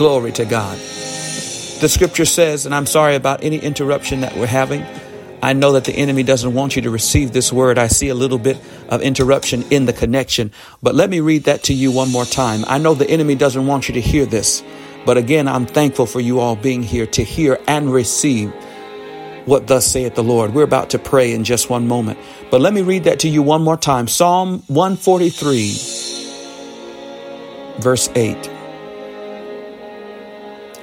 Glory to God. The scripture says, and I'm sorry about any interruption that we're having. I know that the enemy doesn't want you to receive this word. I see a little bit of interruption in the connection, but let me read that to you one more time. I know the enemy doesn't want you to hear this, but again, I'm thankful for you all being here to hear and receive what thus saith the Lord. We're about to pray in just one moment, but let me read that to you one more time. Psalm 143, verse 8.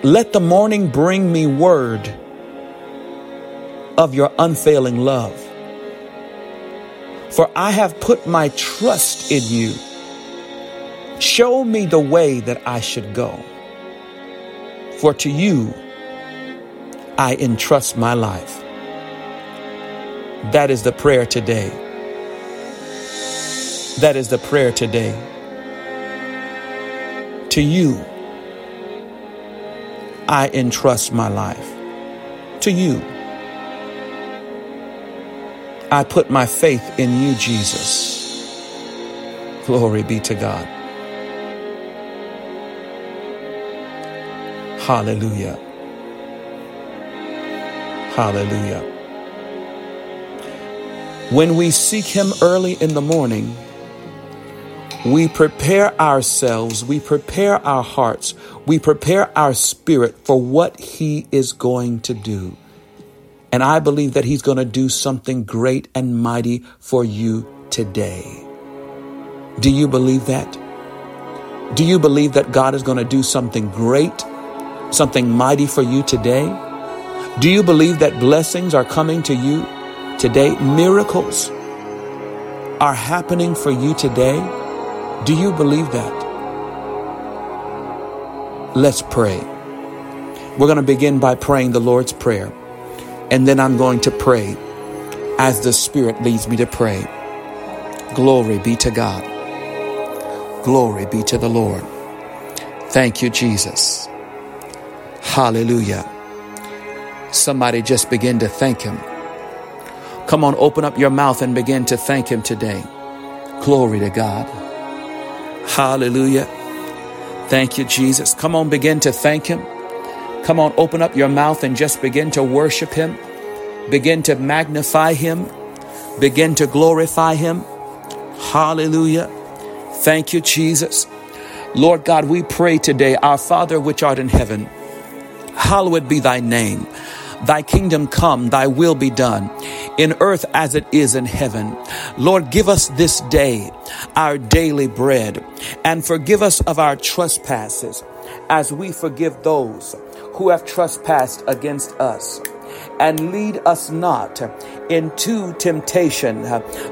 Let the morning bring me word of your unfailing love. For I have put my trust in you. Show me the way that I should go. For to you I entrust my life. That is the prayer today. That is the prayer today. To you I entrust my life. To you. I put my faith in you, Jesus. Glory be to God. Hallelujah. Hallelujah. When we seek Him early in the morning, we prepare ourselves, we prepare our hearts, we prepare our spirit for what He is going to do. And I believe that He's going to do something great and mighty for you today. Do you believe that? Do you believe that God is going to do something great, something mighty for you today? Do you believe that blessings are coming to you today? Miracles are happening for you today? Do you believe that? Let's pray. We're going to begin by praying the Lord's Prayer. And then I'm going to pray as the Spirit leads me to pray. Glory be to God. Glory be to the Lord. Thank you, Jesus. Hallelujah. Somebody just begin to thank Him. Come on, open up your mouth and begin to thank Him today. Glory to God. Hallelujah. Thank you, Jesus. Come on, begin to thank Him. Come on, open up your mouth and just begin to worship Him. Begin to magnify Him. Begin to glorify Him. Hallelujah. Thank you, Jesus. Lord God, we pray today, our Father which art in heaven, hallowed be thy name. Thy kingdom come, thy will be done in earth as it is in heaven. Lord, give us this day our daily bread and forgive us of our trespasses as we forgive those who have trespassed against us. And lead us not into temptation,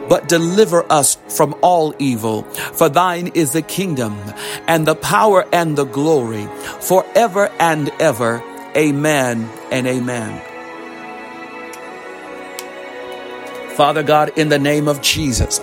but deliver us from all evil. For thine is the kingdom and the power and the glory forever and ever. Amen and amen. Father God, in the name of Jesus,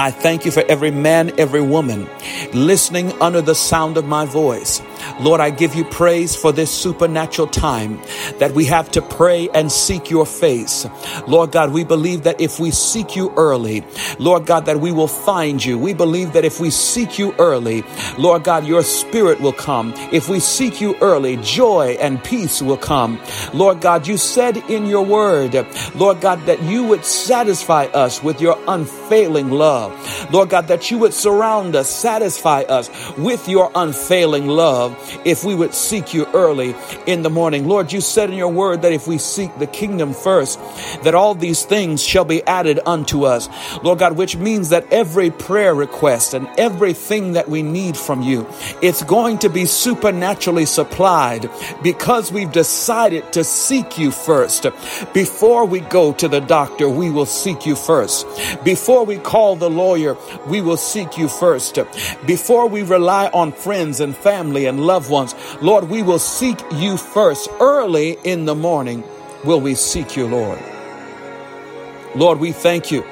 I thank you for every man, every woman listening under the sound of my voice. Lord, I give you praise for this supernatural time that we have to pray and seek your face. Lord God, we believe that if we seek you early, Lord God, that we will find you. We believe that if we seek you early, Lord God, your spirit will come. If we seek you early, joy and peace will come. Lord God, you said in your word, Lord God, that you would satisfy us with your unfailing love. Lord God, that you would surround us, satisfy us with your unfailing love if we would seek you early in the morning. Lord, you said in your word that if we seek the kingdom first, that all these things shall be added unto us. Lord God, which means that every prayer request and everything that we need from you, it's going to be supernaturally supplied because we've decided to seek you first. Before we go to the doctor, we will seek you first. Before we call the lawyer, we will seek you first. Before we rely on friends and family and loved ones, Lord, we will seek you first. Early in the morning will we seek you, Lord. Lord, we thank you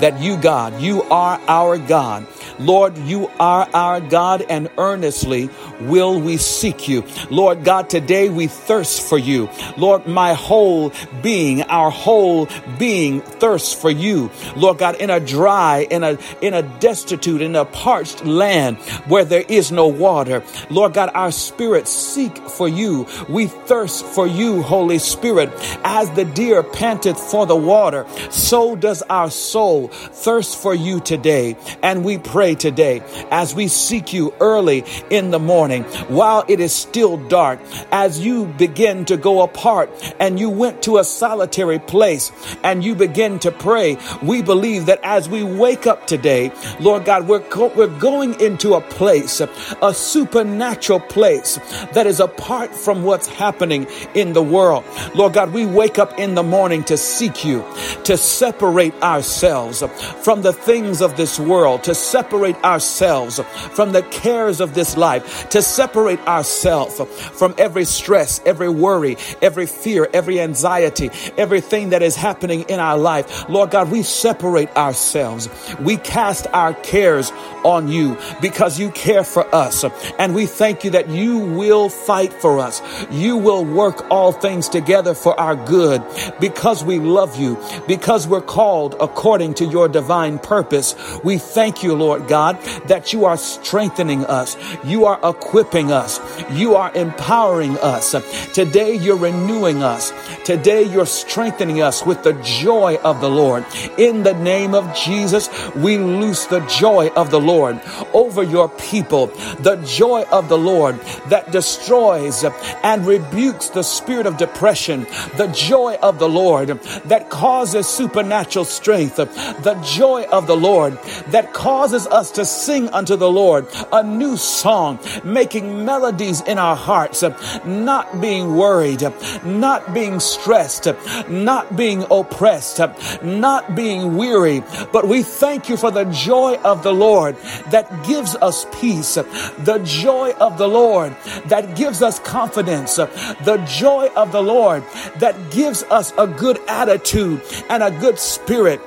that you, God, you are our God. Lord, you are our God, and earnestly will we seek you. Lord God, today we thirst for you. Lord, my whole being, our whole being thirsts for you. Lord God, in a dry, in a, in a destitute, in a parched land where there is no water. Lord God, our spirits seek for you. We thirst for you, Holy Spirit. As the deer panteth for the water, so does our soul thirst for you today. And we pray today as we seek you early in the morning while it is still dark, as you begin to go apart and you went to a solitary place and you begin to pray. We believe that as we wake up today, Lord God, we're, co- we're going into a place, a supernatural place that is apart from what's happening in the world. Lord God, we wake up in the morning to seek you, to separate ourselves from the things of this world, to separate ourselves from the cares of this life, to separate ourselves from every stress, every worry, every fear, every anxiety, everything that is happening in our life. Lord God, we separate ourselves. We cast our cares on you because you care for us. And we thank you that you will fight for us. You will work all things together for our good because we love you, because we're called according to your divine purpose. We thank you, Lord God, that you are strengthening us. You are equipping us. You are empowering us. Today you're renewing us. Today you're strengthening us with the joy of the Lord. In the name of Jesus, we loose the joy of the Lord over your people. The joy of the Lord that destroys and rebukes the spirit of depression. The joy of the Lord that causes supernatural strength. The joy of the Lord that causes us to sing unto the Lord a new song, making melodies in our hearts, not being worried, not being stressed, not being oppressed, not being weary, but we thank you for the joy of the Lord that gives us peace, the joy of the Lord that gives us confidence, the joy of the Lord that gives us a good attitude and a good spirit.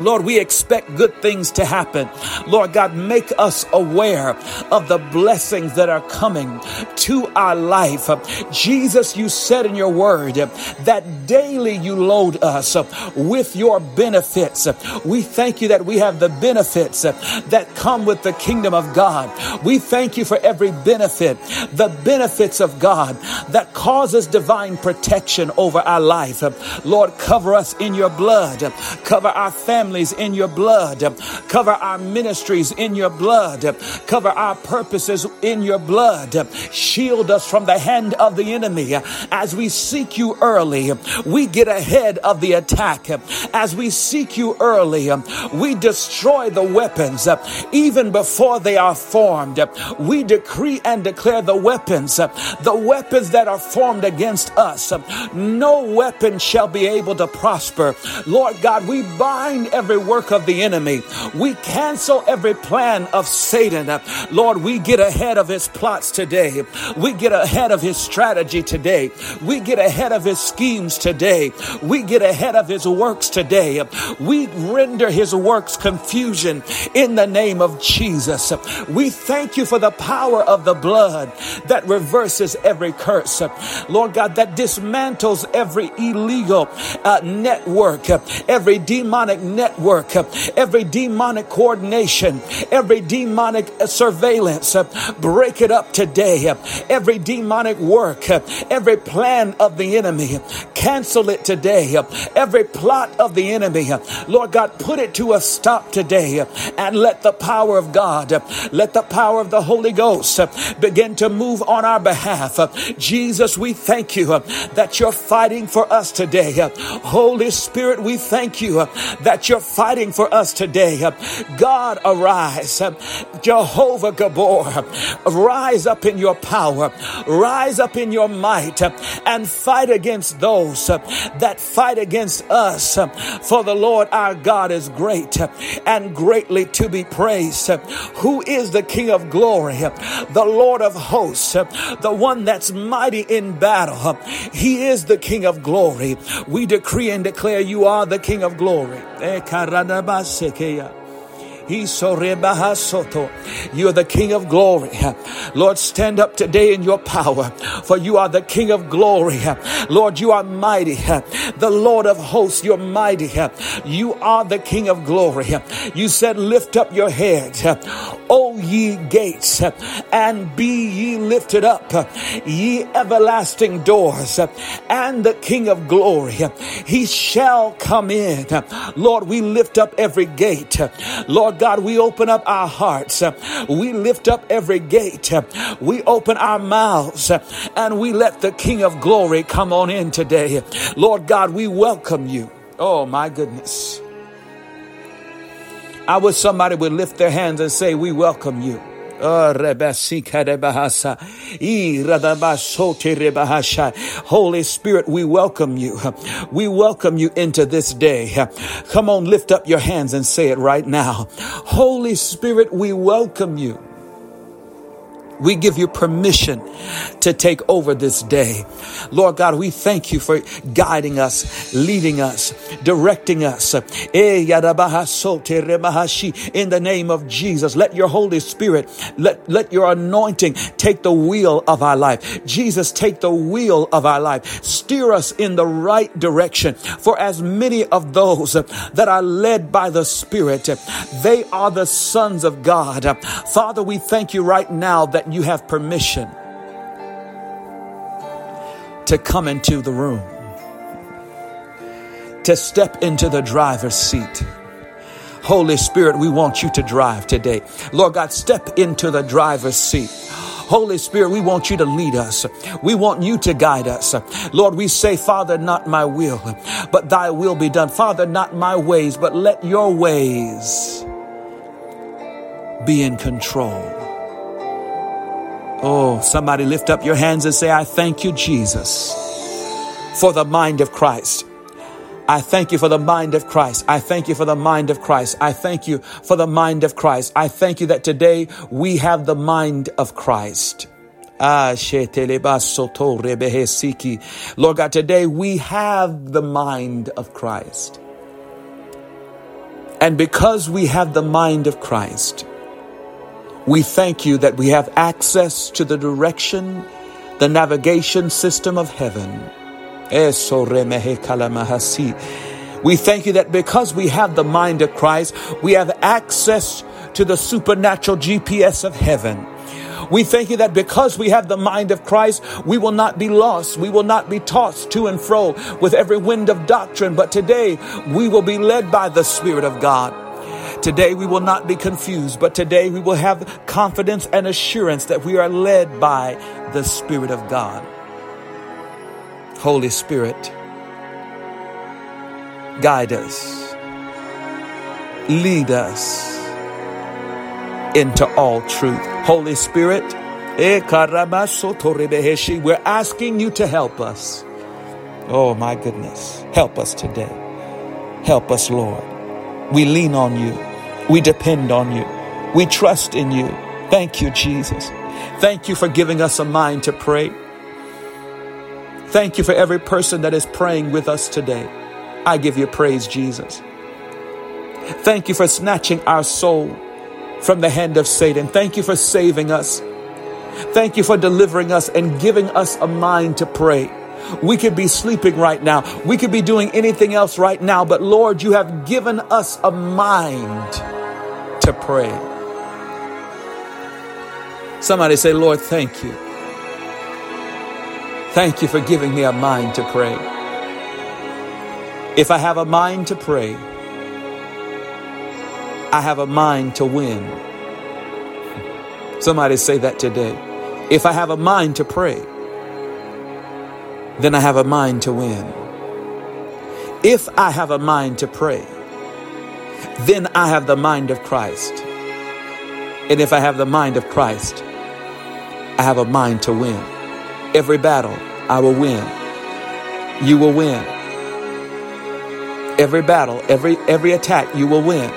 Lord, we expect good things to happen. Lord God, make us aware of the blessings that are coming to our life. Jesus, you said in your word that daily you load us with your benefits. We thank you that we have the benefits that come with the kingdom of God. We thank you for every benefit, the benefits of God that causes divine protection over our life. Lord, cover us in your blood, cover our family families in your blood. Cover our ministries in your blood. Cover our purposes in your blood. Shield us from the hand of the enemy. As we seek you early, we get ahead of the attack. As we seek you early, we destroy the weapons even before they are formed. We decree and declare the weapons, the weapons that are formed against us. No weapon shall be able to prosper. Lord God, we bind every work of the enemy. We cancel every plan of Satan. Lord, we get ahead of his plots today. We get ahead of his strategy today. We get ahead of his schemes today. We get ahead of his works today. We render his works confusion in the name of Jesus. We thank you for the power of the blood that reverses every curse. Lord God, that dismantles every illegal uh, network, every demonic network network, uh, every demonic coordination, every demonic uh, surveillance, uh, break it up today. Every demonic work, every plan of the enemy, cancel it today. Every plot of the enemy, Lord God, put it to a stop today and let the power of God, let the power of the Holy Ghost begin to move on our behalf. Jesus, we thank you that you're fighting for us today. Holy Spirit, we thank you that you're you're fighting for us today. God, arise. Jehovah Gibbor, rise up in your power, rise up in your might, and fight against those that fight against us. For the Lord our God is great and greatly to be praised. Who is the King of glory? The Lord of hosts, the one that's mighty in battle. He is the King of glory. We decree and declare you are the King of glory karadabasekeya. You're the King of glory. Lord, stand up today in your power, for you are the King of glory. Lord, you are mighty. The Lord of hosts, you're mighty. You are the King of glory. You said, Lift up your head, O ye gates, and be ye lifted up, ye everlasting doors, and the King of glory, he shall come in. Lord, we lift up every gate. Lord God, we open up our hearts. We lift up every gate. We open our mouths and we let the King of glory come on in today. Lord God, we welcome you. Oh my goodness. I wish somebody would lift their hands and say, We welcome you. Holy Spirit, we welcome you. We welcome you into this day. Come on, lift up your hands and say it right now. Holy Spirit, we welcome you. We give you permission to take over this day. Lord God, we thank you for guiding us, leading us, directing us. Eh, in the name of Jesus, let your Holy Spirit, let, let your anointing take the wheel of our life. Jesus, take the wheel of our life. Steer us in the right direction. For as many of those that are led by the Spirit, they are the sons of God. Father, we thank you right now that you have permission to come into the room, to step into the driver's seat. Holy Spirit, we want you to drive today. Lord God, step into the driver's seat. Holy Spirit, we want you to lead us. We want you to guide us. Lord, we say, Father, not my will, but thy will be done. Father, not my ways, but let your ways be in control. Oh, somebody lift up your hands and say, I thank you, Jesus, for the mind of Christ. I thank you for the mind of Christ. I thank you for the mind of Christ. I thank you for the mind of Christ. I thank you that today we have the mind of Christ. Ah, Lord God, today we have the mind of Christ. And because we have the mind of Christ, we thank you that we have access to the direction, the navigation system of heaven. We thank you that because we have the mind of Christ, we have access to the supernatural GPS of heaven. We thank you that because we have the mind of Christ, we will not be lost. We will not be tossed to and fro with every wind of doctrine, but today we will be led by the Spirit of God. Today we will not be confused, but today we will have confidence and assurance that we are led by the Spirit of God. Holy Spirit, guide us, lead us into all truth. Holy Spirit, eh, we're asking you to help us. Oh my goodness, help us today. Help us, Lord. We lean on you. We depend on you. We trust in you. Thank you, Jesus. Thank you for giving us a mind to pray. Thank you for every person that is praying with us today. I give you praise, Jesus. Thank you for snatching our soul from the hand of Satan. Thank you for saving us. Thank you for delivering us and giving us a mind to pray. We could be sleeping right now. We could be doing anything else right now. But Lord, you have given us a mind to pray. Somebody say, Lord, thank you. Thank you for giving me a mind to pray. If I have a mind to pray, I have a mind to win. Somebody say that today. If I have a mind to pray, then I have a mind to win. If I have a mind to pray, then I have the mind of Christ. And if I have the mind of Christ, I have a mind to win. Every battle, I will win. You will win. Every battle, every every attack, you will win.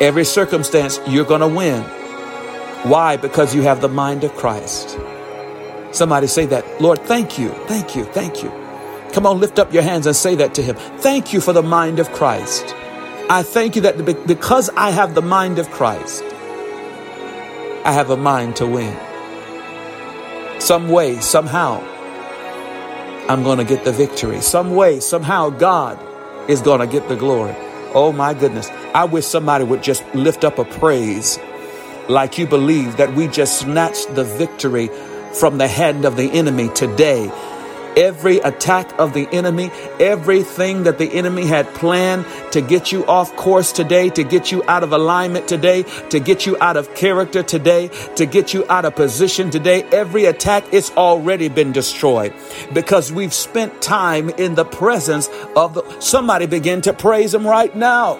Every circumstance, you're going to win. Why? Because you have the mind of Christ. Somebody say that. Lord, thank you. Thank you. Thank you. Come on, lift up your hands and say that to him. Thank you for the mind of Christ. I thank you that because I have the mind of Christ, I have a mind to win. Some way, somehow, I'm going to get the victory. Some way, somehow, God is going to get the glory. Oh my goodness. I wish somebody would just lift up a praise like you believe that we just snatched the victory from the hand of the enemy today every attack of the enemy, everything that the enemy had planned to get you off course today, to get you out of alignment today, to get you out of character today, to get you out of position today, every attack, it's already been destroyed because we've spent time in the presence of the, somebody begin to praise him right now.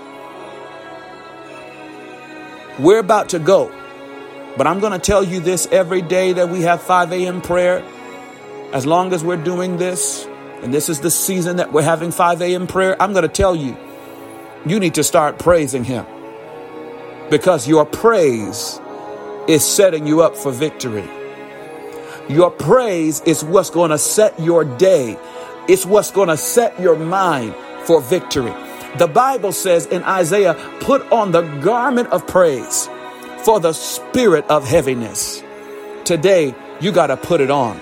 We're about to go. But I'm going to tell you this every day that we have 5 a.m. prayer as long as we're doing this, and this is the season that we're having 5 a.m. prayer, I'm going to tell you, you need to start praising Him because your praise is setting you up for victory. Your praise is what's going to set your day, it's what's going to set your mind for victory. The Bible says in Isaiah, put on the garment of praise for the spirit of heaviness. Today, you got to put it on.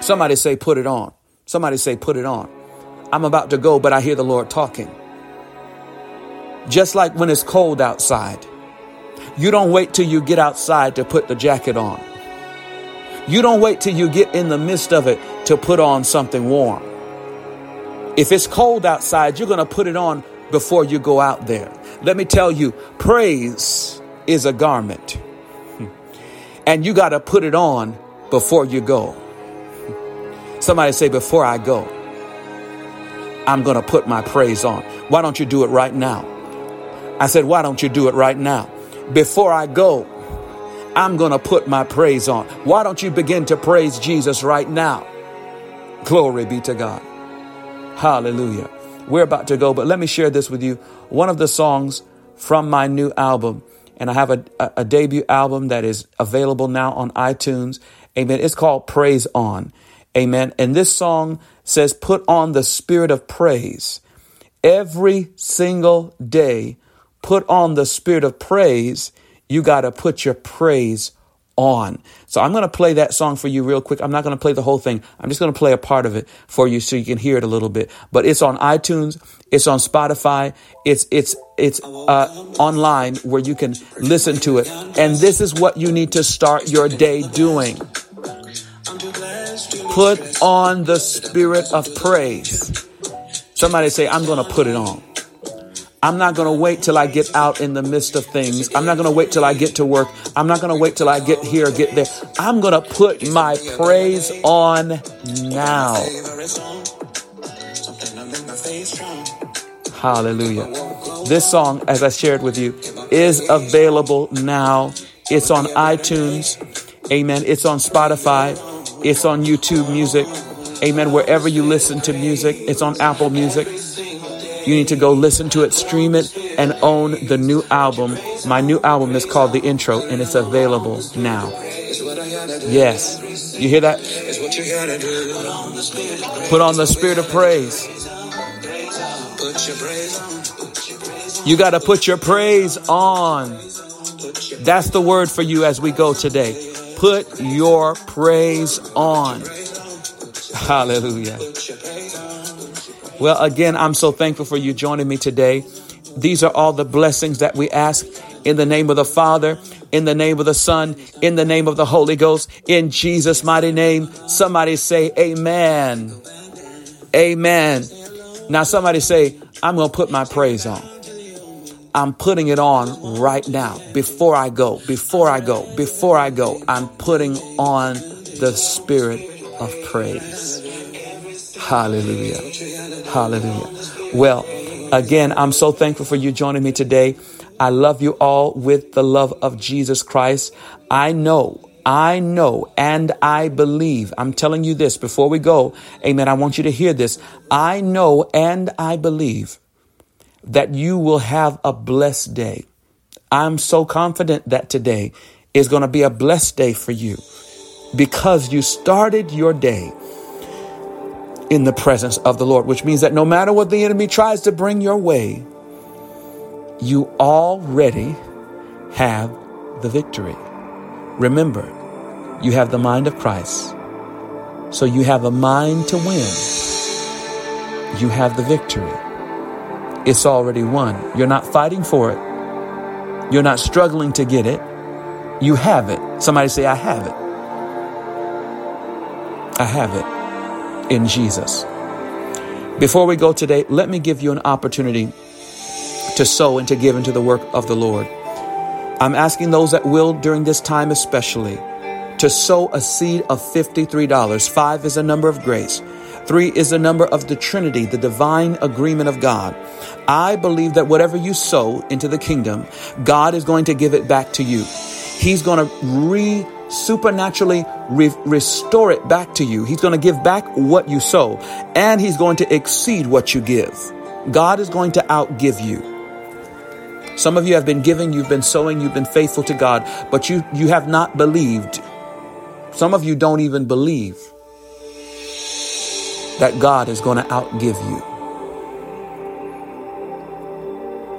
Somebody say, put it on. Somebody say, put it on. I'm about to go, but I hear the Lord talking. Just like when it's cold outside, you don't wait till you get outside to put the jacket on. You don't wait till you get in the midst of it to put on something warm. If it's cold outside, you're going to put it on before you go out there. Let me tell you, praise is a garment. Hmm. And you got to put it on before you go. Hmm. Somebody say, before I go, I'm going to put my praise on. Why don't you do it right now? I said, why don't you do it right now? Before I go, I'm going to put my praise on. Why don't you begin to praise Jesus right now? Glory be to God. Hallelujah. We're about to go, but let me share this with you. One of the songs from my new album, and I have a, a, debut album that is available now on iTunes. Amen. It's called Praise On. Amen. And this song says, put on the spirit of praise. Every single day, put on the spirit of praise. You got to put your praise on. So I'm going to play that song for you real quick. I'm not going to play the whole thing. I'm just going to play a part of it for you so you can hear it a little bit. But it's on iTunes. It's on Spotify. It's, it's, it's, uh, online where you can listen to it. And this is what you need to start your day doing. Put on the spirit of praise. Somebody say, I'm going to put it on. I'm not going to wait till I get out in the midst of things. I'm not going to wait till I get to work. I'm not going to wait till I get here, get there. I'm going to put my praise on now. Hallelujah. This song, as I shared with you, is available now. It's on iTunes. Amen. It's on Spotify. It's on YouTube Music. Amen. Wherever you listen to music, it's on Apple Music. You need to go listen to it, stream it, and own the new album. My new album is called The Intro, and it's available now. Yes. You hear that? Put on the spirit of praise. You got to put your praise on. That's the word for you as we go today. Put your praise on. Hallelujah. Well, again, I'm so thankful for you joining me today. These are all the blessings that we ask in the name of the Father, in the name of the Son, in the name of the Holy Ghost, in Jesus' mighty name. Somebody say, Amen. Amen. Now, somebody say, I'm going to put my praise on. I'm putting it on right now before I go, before I go, before I go. I'm putting on the spirit of praise. Hallelujah. Hallelujah. Well, again, I'm so thankful for you joining me today. I love you all with the love of Jesus Christ. I know I know and I believe. I'm telling you this before we go. Amen. I want you to hear this. I know and I believe that you will have a blessed day. I'm so confident that today is going to be a blessed day for you because you started your day in the presence of the Lord, which means that no matter what the enemy tries to bring your way, you already have the victory. Remember, you have the mind of Christ. So you have a mind to win. You have the victory. It's already won. You're not fighting for it. You're not struggling to get it. You have it. Somebody say, I have it. I have it in Jesus. Before we go today, let me give you an opportunity to sow and to give into the work of the Lord. I'm asking those that will during this time, especially, to sow a seed of $53. Five is a number of grace. Three is the number of the Trinity, the divine agreement of God. I believe that whatever you sow into the kingdom, God is going to give it back to you. He's going to re supernaturally re- restore it back to you. He's going to give back what you sow and he's going to exceed what you give. God is going to outgive you. Some of you have been giving, you've been sowing, you've been faithful to God, but you, you have not believed. Some of you don't even believe that God is going to outgive you.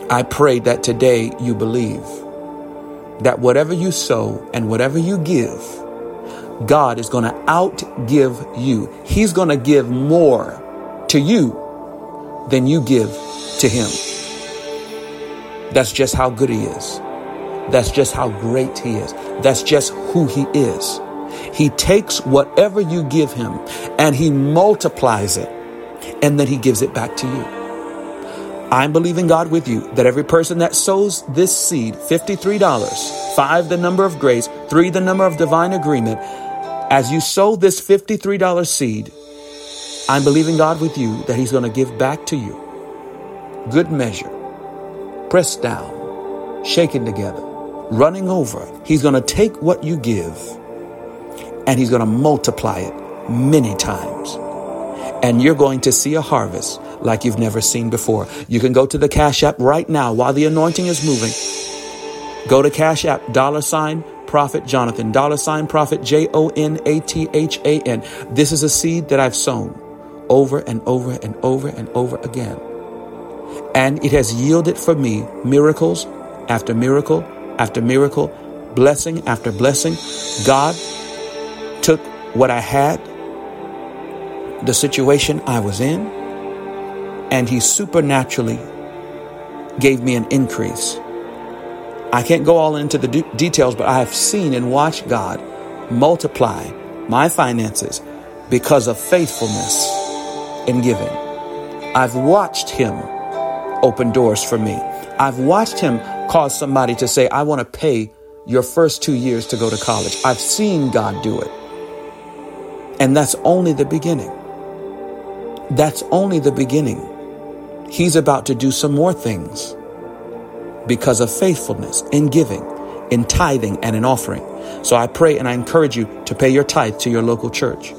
I pray that today you believe that whatever you sow and whatever you give, God is going to outgive you. He's going to give more to you than you give to Him. That's just how good He is. That's just how great He is. That's just who He is. He takes whatever you give Him and He multiplies it and then He gives it back to you. I'm believing God with you that every person that sows this seed, $53, five, the number of grace, three, the number of divine agreement, as you sow this $53 seed, I'm believing God with you that He's going to give back to you good measure, pressed down, shaken together, running over. He's going to take what you give and He's going to multiply it many times. And you're going to see a harvest like you've never seen before. You can go to the Cash App right now while the anointing is moving. Go to Cash App, dollar sign, Prophet Jonathan, dollar sign, Prophet J O N A T H A N. This is a seed that I've sown over and over and over and over again. And it has yielded for me miracles after miracle after miracle, blessing after blessing. God took what I had, the situation I was in, and he supernaturally gave me an increase. I can't go all into the de- details, but I have seen and watched God multiply my finances because of faithfulness in giving. I've watched him open doors for me. I've watched him cause somebody to say, I want to pay your first two years to go to college. I've seen God do it. And that's only the beginning. That's only the beginning. He's about to do some more things because of faithfulness in giving, in tithing, and in offering. So I pray and I encourage you to pay your tithe to your local church.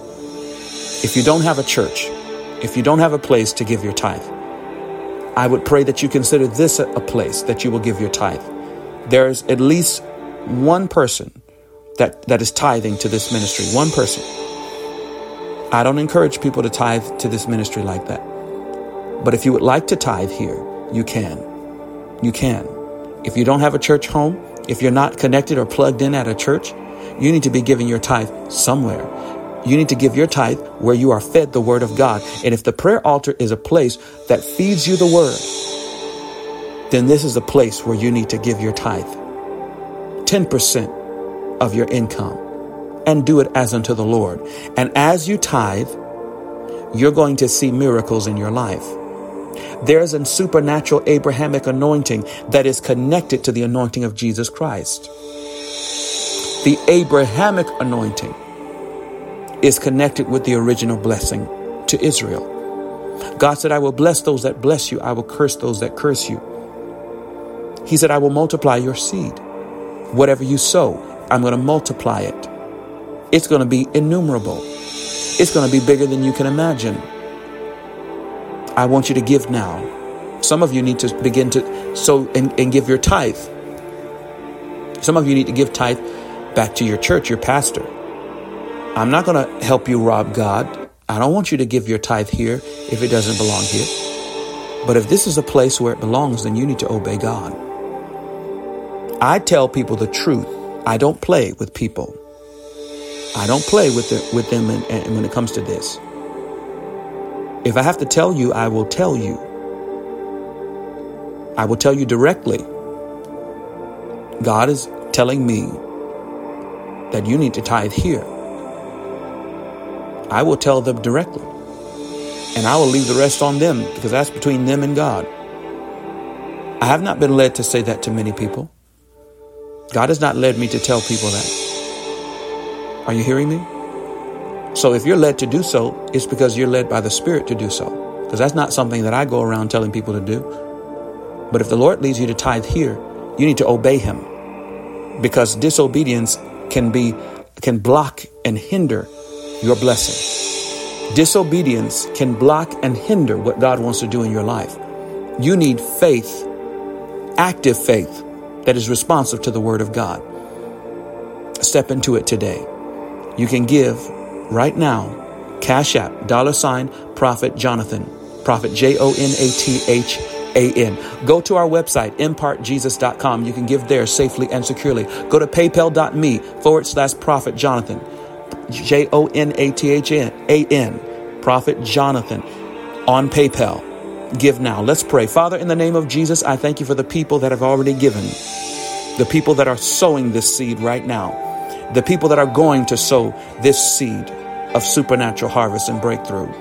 If you don't have a church, if you don't have a place to give your tithe, I would pray that you consider this a place that you will give your tithe. There's at least one person that, that is tithing to this ministry, one person. I don't encourage people to tithe to this ministry like that. But if you would like to tithe here, you can. You can. If you don't have a church home, if you're not connected or plugged in at a church, you need to be giving your tithe somewhere. You need to give your tithe where you are fed the word of God. And if the prayer altar is a place that feeds you the word, then this is a place where you need to give your tithe 10% of your income and do it as unto the Lord. And as you tithe, you're going to see miracles in your life. There's a supernatural Abrahamic anointing that is connected to the anointing of Jesus Christ. The Abrahamic anointing is connected with the original blessing to Israel. God said, I will bless those that bless you. I will curse those that curse you. He said, I will multiply your seed. Whatever you sow, I'm going to multiply it. It's going to be innumerable. It's going to be bigger than you can imagine. I want you to give now. Some of you need to begin to sow and, and give your tithe. Some of you need to give tithe back to your church, your pastor. I'm not going to help you rob God. I don't want you to give your tithe here if it doesn't belong here. But if this is a place where it belongs, then you need to obey God. I tell people the truth. I don't play with people. I don't play with the, with them and, and when it comes to this. If I have to tell you, I will tell you. I will tell you directly. God is telling me that you need to tithe here. I will tell them directly. And I will leave the rest on them because that's between them and God. I have not been led to say that to many people. God has not led me to tell people that. Are you hearing me? So if you're led to do so, it's because you're led by the Spirit to do so. Because that's not something that I go around telling people to do. But if the Lord leads you to tithe here, you need to obey Him. Because disobedience can be, can block and hinder your blessing. Disobedience can block and hinder what God wants to do in your life. You need faith, active faith, that is responsive to the Word of God. Step into it today. You can give right now. Cash App, dollar sign, Prophet Jonathan, Prophet J O N A T H A N. Go to our website, impartjesus.com. You can give there safely and securely. Go to paypal.me forward slash Prophet Jonathan, J O N A T H A N, Prophet Jonathan on PayPal. Give now. Let's pray. Father, in the name of Jesus, I thank you for the people that have already given, the people that are sowing this seed right now, the people that are going to sow this seed of supernatural harvest and breakthrough.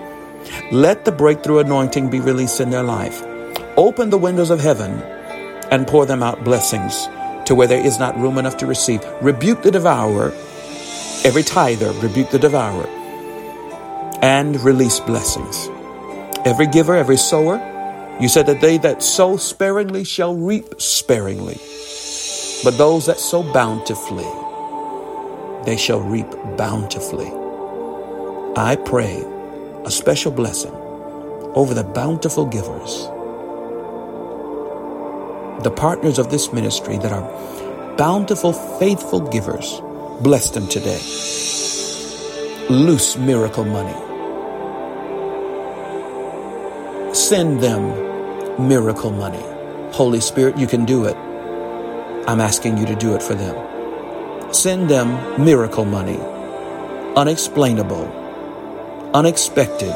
Let the breakthrough anointing be released in their life. Open the windows of heaven and pour them out blessings to where there is not room enough to receive. Rebuke the devourer, every tither, rebuke the devourer, and release blessings. Every giver, every sower, you said that they that sow sparingly shall reap sparingly. But those that sow bountifully, they shall reap bountifully. I pray a special blessing over the bountiful givers, the partners of this ministry that are bountiful, faithful givers. Bless them today. Loose miracle money Send them miracle money. Holy Spirit, you can do it. I'm asking you to do it for them. Send them miracle money, unexplainable, unexpected,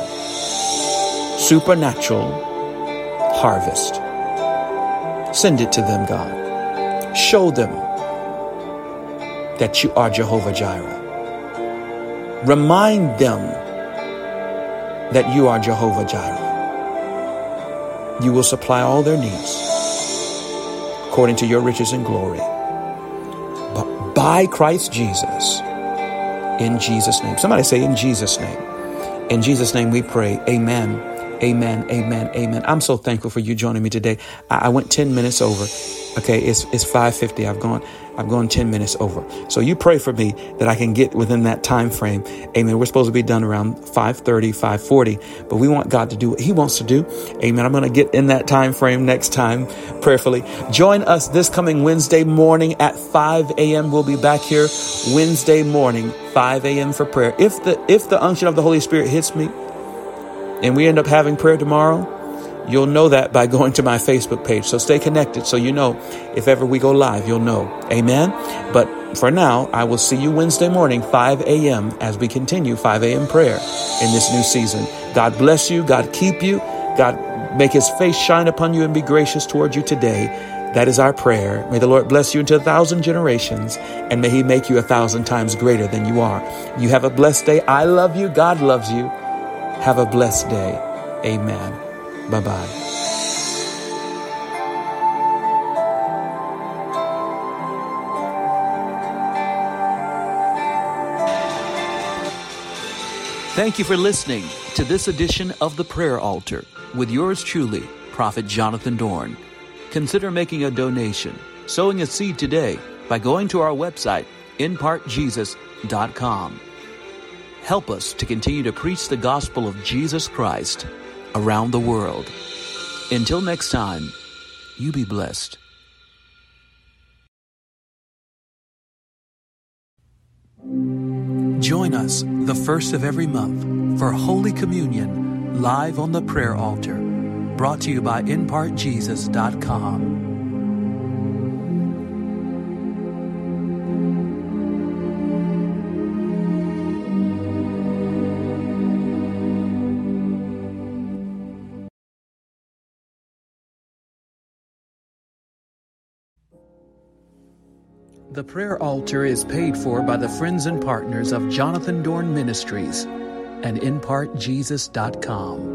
supernatural harvest. Send it to them, God. Show them that you are Jehovah Jireh. Remind them that you are Jehovah Jireh you will supply all their needs according to your riches and glory. But by Christ Jesus, in Jesus' name. Somebody say, in Jesus' name. In Jesus' name we pray. Amen. Amen. Amen. Amen. I'm so thankful for you joining me today. I, went 10 minutes over. Okay, it's it's 5:50. I've gone I've gone 10 minutes over. So you pray for me that I can get within that time frame. Amen. We're supposed to be done around 5:30, 5:40, but we want God to do what he wants to do. Amen. I'm going to get in that time frame next time prayerfully. Join us this coming Wednesday morning at 5 a.m. We'll be back here Wednesday morning, 5 a.m. for prayer. If the if the unction of the Holy Spirit hits me and we end up having prayer tomorrow, You'll know that by going to my Facebook page. So stay connected so you know if ever we go live, you'll know. Amen. But for now, I will see you Wednesday morning, 5 a.m., as we continue 5 a.m. prayer in this new season. God bless you. God keep you. God make his face shine upon you and be gracious toward you today. That is our prayer. May the Lord bless you into a thousand generations and may he make you a thousand times greater than you are. You have a blessed day. I love you. God loves you. Have a blessed day. Amen. Bye bye. Thank you for listening to this edition of The Prayer Altar with yours truly, Prophet Jonathan Dorn. Consider making a donation, sowing a seed today by going to our website, impartjesus.com. Help us to continue to preach the gospel of Jesus Christ around the world. Until next time, you be blessed. Join us the first of every month for Holy Communion live on the prayer altar. Brought to you by ImpartJesus.com. The prayer altar is paid for by the friends and partners of Jonathan Dorn Ministries and ImpartJesus.com.